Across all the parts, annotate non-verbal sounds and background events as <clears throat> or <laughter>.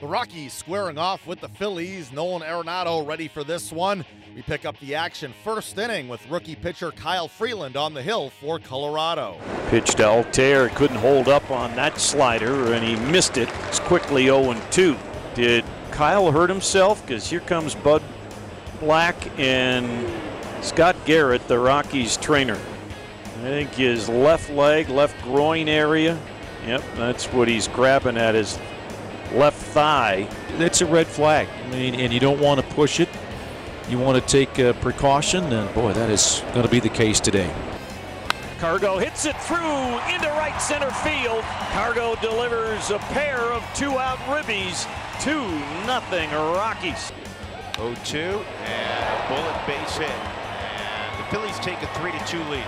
The Rockies squaring off with the Phillies. Nolan Arenado ready for this one. We pick up the action first inning with rookie pitcher Kyle Freeland on the hill for Colorado. Pitch to Altherr, couldn't hold up on that slider, and he missed it. It's quickly 0 2. Did Kyle hurt himself? Because here comes Bud Black and Scott Gehret, the Rockies trainer. I think his left leg, left groin area. Yep, that's what he's grabbing at his left thigh. That's a red flag. I mean, and you don't want to push it. You want to take uh, precaution, and boy, that is going to be the case today. Cargo hits it through into right center field. Cargo delivers a pair of two-out ribbies. 2 nothing Rockies. 0-2 and a bullet base hit. And the Phillies take a 3-2 lead.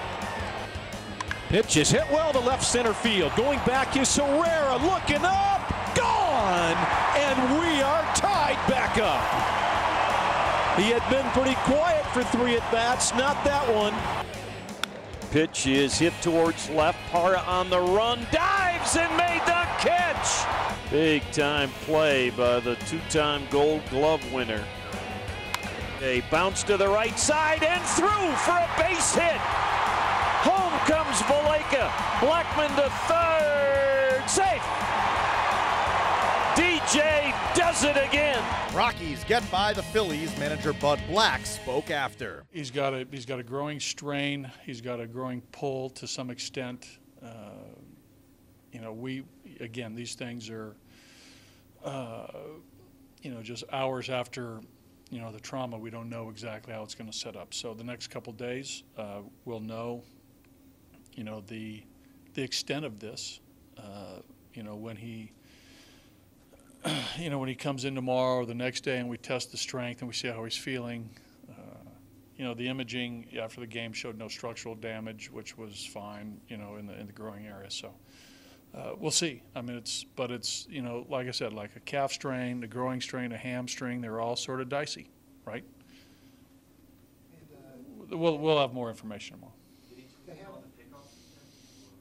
Pitch is hit well to left center field. Going back is Herrera looking up. Gone! And we are tied back up. He had been pretty quiet for three at bats, not that one. Pitch is hit towards left. Parra on the run, dives and made the catch. Big time play by the two time gold glove winner. A bounce to the right side and through for a base hit. Home comes Valaika. Blackmon to third. Safe. DJ does it again. Rockies get by the Phillies. Manager Bud Black spoke after. He's got a he's got a groin strain. He's got a groin pull to some extent. Uh, you know, we again these things are uh, you know just hours after you know the trauma. We don't know exactly how it's going to set up. So the next couple days uh, we'll know you know the the extent of this. Uh, you know when he <clears throat> you know when he comes in tomorrow or the next day and we test the strength and we see how he's feeling. Uh, you know the imaging after the game showed no structural damage, which was fine. You know in the in the groin area. So. Uh, we'll see. I mean, it's but it's you know, like I said, like a calf strain, a groin strain, a hamstring. They're all sort of dicey, right? And, uh, we'll we'll have more information tomorrow.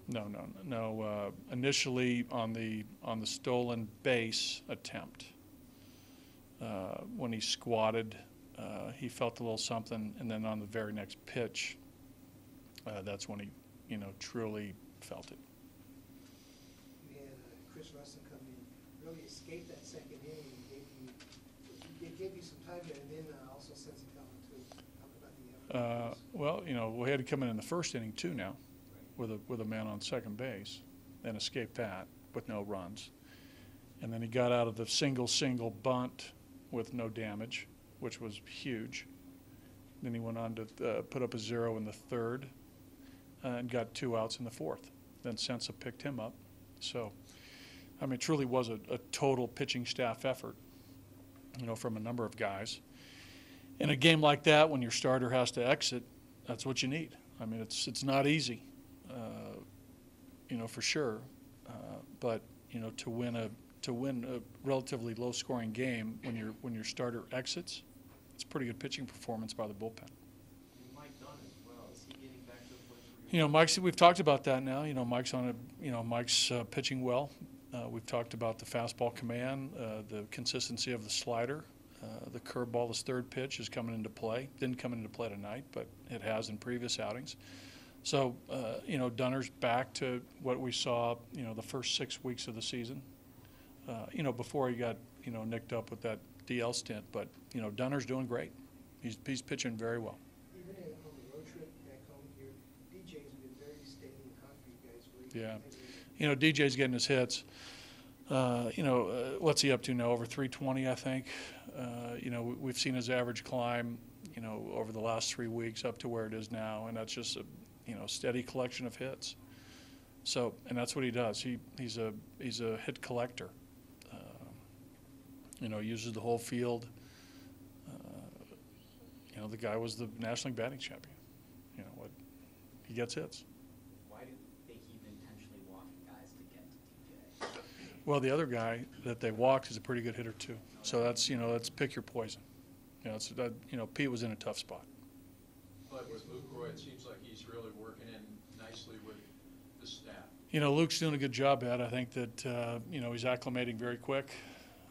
No, no, no. Uh, initially on the on the stolen base attempt, uh, when he squatted, uh, he felt a little something, and then on the very next pitch, uh, that's when he, you know, truly felt it. Chris Rusin come in, really escaped that second inning. Gave you, it gave you some time there, and then uh, also Sensi Calhoun too. Talk about the uh, Well, you know, we had to come in in the first inning too now, with a with a man on second base, and escaped that with no runs, and then he got out of the single single bunt with no damage, which was huge. Then he went on to uh, put up a zero in the third, uh, and got two outs in the fourth. Then Sensa picked him up, so. I mean, it truly was a, a, total pitching staff effort, you know, from a number of guys. In a game like that, when your starter has to exit, that's what you need. I mean, it's it's not easy, you know, for sure. Uh, but you know, to win a to win a relatively low-scoring game when your when your starter exits, it's pretty good pitching performance by the bullpen. You know, Mike's. We've talked about that now. You know, Mike's on a. You know, Mike's uh, pitching well. Uh, we've talked about the fastball command, uh, the consistency of the slider. Uh, the curveball, his third pitch, is coming into play. Didn't come into play tonight, but it has in previous outings. So, uh, you know, Dunner's back to what we saw, you know, the first six weeks of the season. Uh, you know, before he got, you know, nicked up with that DL stint. But, you know, Dunner's doing great. He's, he's pitching very well. Even on the road trip back home here, DJ's been very steady and hot for you. Yeah you know, DJ's getting his hits. Uh, you know, uh, what's he up to now? Over 320, I think. Uh, you know, we've seen his average climb, you know, over the last three weeks up to where it is now, and that's just a, you know, steady collection of hits. So, and that's what he does. He he's a he's a hit collector. Uh, you know, uses the whole field. Uh, you know, the guy was the National League batting champion. You know what? He gets hits. Why do they keep intentionally walking guys to get to DK? Well, the other guy that they walked is a pretty good hitter too. So that's you know that's pick your poison. You know, it's that you know Pete was in a tough spot. It seems like he's really working in nicely with the staff. You know, Luke's doing a good job at. I think that uh, you know he's acclimating very quick.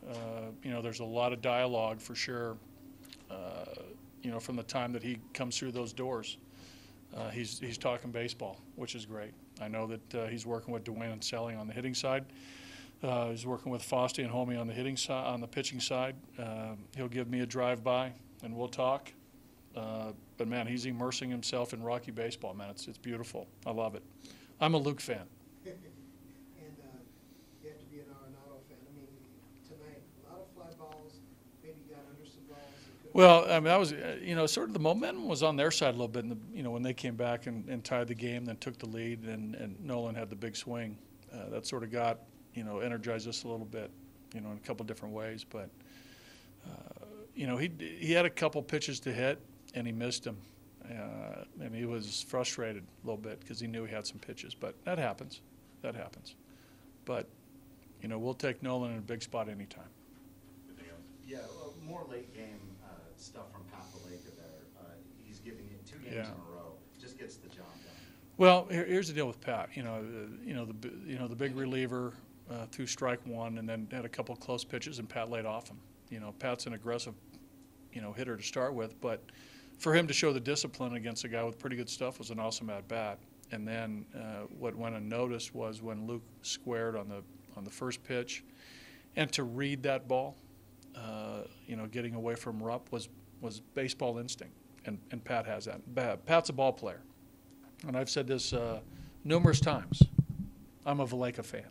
Uh, you know, there's a lot of dialogue for sure. Uh, you know, from the time that he comes through those doors, uh, he's he's talking baseball, which is great. I know that uh, he's working with Dwayne and Selling on the hitting side. Uh, he's working with Fosty and Homie on the hitting side, on the pitching side. Uh, he'll give me a drive by, and we'll talk. Uh, but man, he's immersing himself in Rocky baseball. Man, it's it's beautiful. I love it. I'm a Luke fan. <laughs> And uh, you have to be an Arenado fan. I mean, tonight, a lot of fly balls, maybe got under some balls. Well, I mean, that was, uh, you know, sort of the momentum was on their side a little bit. In the, you know, when they came back and, and tied the game, then took the lead, and, and Nolan had the big swing. Uh, that sort of got, you know, energized us a little bit, you know, in a couple different ways. But, uh, you know, he he had a couple pitches to hit, and he missed him. uh, and he was frustrated a little bit because he knew he had some pitches. But that happens, that happens. But, you know, we'll take Nolan in a big spot anytime. Yeah, well, more late game uh, stuff from Pat Valaika there. Uh, He's giving you two games in a row, just gets the job done. Well, here, here's the deal with Pat. You know, uh, you know the you know the big reliever uh, through strike one, and then had a couple close pitches, and Pat laid off him. You know, Pat's an aggressive, you know, hitter to start with, but for him to show the discipline against a guy with pretty good stuff was an awesome at bat. And then uh, what went unnoticed was when Luke squared on the on the first pitch, and to read that ball, uh, you know, getting away from Rupp was was baseball instinct, and and Pat has that. Pat's a ball player and I've said this uh, numerous times. I'm a Valaika fan.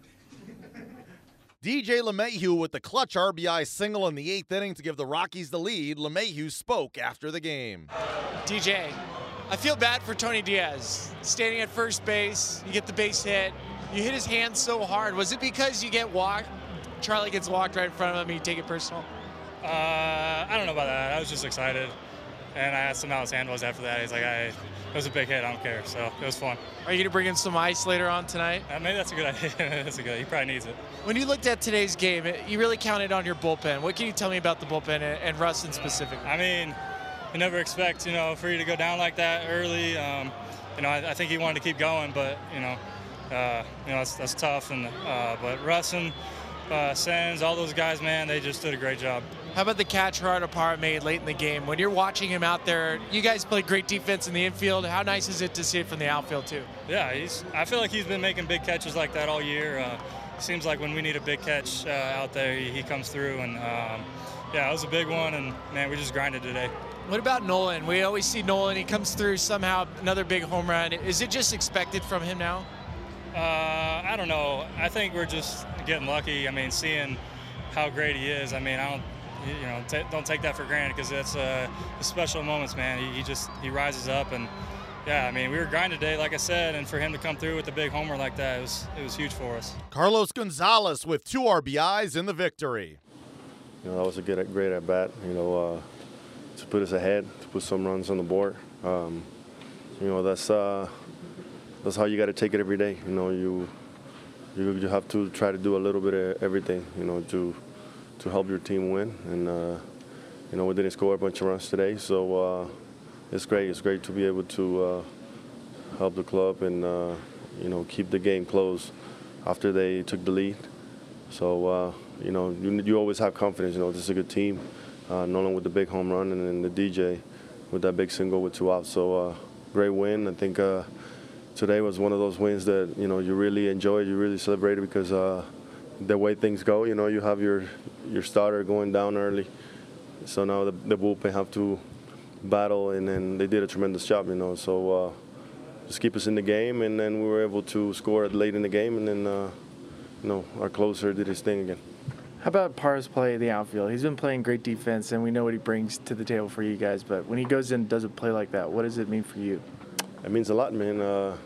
DJ LeMahieu with the clutch RBI single in the eighth inning to give the Rockies the lead. LeMahieu spoke after the game. DJ, I feel bad for Tony Diaz. Standing at first base, you get the base hit. You hit his hand so hard. Was it because you get walked? Charlie gets walked right in front of him, you take it personal? Uh, I don't know about that. I was just excited, and I asked him how his hand was after that. He's like, I, "It was a big hit. I don't care." So it was fun. Are you going to bring in some ice later on tonight? Uh, maybe that's a good <laughs> idea. that's a good. He probably needs it. When you looked at today's game, you really counted on your bullpen. What can you tell me about the bullpen and, and Rusin specifically? I mean, you never expect you know for you to go down like that early. Um, you know, I, I think he wanted to keep going, but you know, uh, you know that's, that's tough. And uh, but Rusin, uh, Sens, all those guys, man, they just did a great job. How about the catch Gerardo Parra made late in the game? When you're watching him out there, you guys played great defense in the infield. How nice is it to see it from the outfield too? Yeah, he's. I feel like he's been making big catches like that all year. Uh, seems like when we need a big catch uh, out there, he, he comes through, and um, yeah, it was a big one. And man, we just grinded today. What about Nolan? We always see Nolan. He comes through somehow, another big home run. Is it just expected from him now? Uh, I don't know. I think we're just getting lucky. I mean, seeing how great he is. I mean, I don't. You know, t- don't take that for granted because it's uh, the special moments, man. He, he just he rises up and yeah. I mean, we were grinding today, like I said, and for him to come through with a big homer like that, it was it was huge for us. Carlos Gonzalez with two RBIs in the victory. You know, that was a good, great at bat. You know, uh, to put us ahead, to put some runs on the board. Um, you know, that's uh, that's how you got to take it every day. You know, you you you have to try to do a little bit of everything. You know, to to help your team win. And uh, you know, we didn't score a bunch of runs today, so uh, it's great. It's great to be able to uh, help the club and uh, you know keep the game close after they took the lead. So uh, you know, you, you always have confidence. You know, this is a good team. Uh, Nolan with the big home run, and then the DJ with that big single with two outs. So great win. I think today was one of those wins that you know you really enjoyed, you really celebrated because the way things go. You know, you have your your starter going down early, so now the, the bullpen have to battle, and then they did a tremendous job. You know, so. Uh, just keep us in the game, and then we were able to score late in the game, and then uh, you know our closer did his thing again. How about Parra's play in the outfield? He's been playing great defense, and we know what he brings to the table for you guys. But when he goes in and does a play like that, what does it mean for you? It means a lot, man. Uh,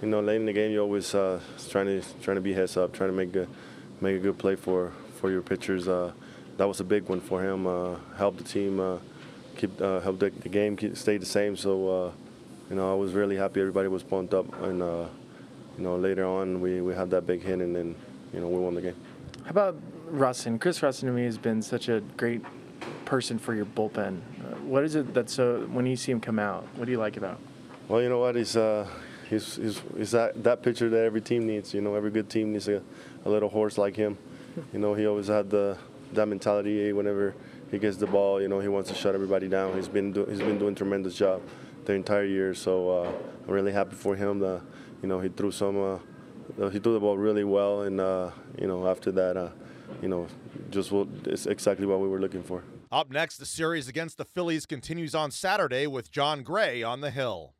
you know, late in the game, you're always uh, trying to trying to be heads up, trying to make a make a good play for for your pitchers. Uh, that was a big one for him. Uh, help the team uh, keep uh, help the, the game keep, stay the same. So uh, you know, I was really happy. Everybody was pumped up, and uh, you know, later on we, we had that big hit, and then you know we won the game. How about Rusin? Chris Rusin to me has been such a great person for your bullpen. Uh, what is it that so when you see him come out, what do you like about? Him? Well, you know what? He's uh, he's, he's, he's that, that pitcher that every team needs. You know, every good team needs a, a little horse like him. You know, he always had the that mentality. Whenever he gets the ball, you know, he wants to shut everybody down. He's been do, he's been doing tremendous job the entire year. So uh, I'm really happy for him. That you know he threw some uh, he threw the ball really well, and uh, you know after that, uh, you know, just what, it's exactly what we were looking for. Up next, the series against the Phillies continues on Saturday with Jon Gray on the hill.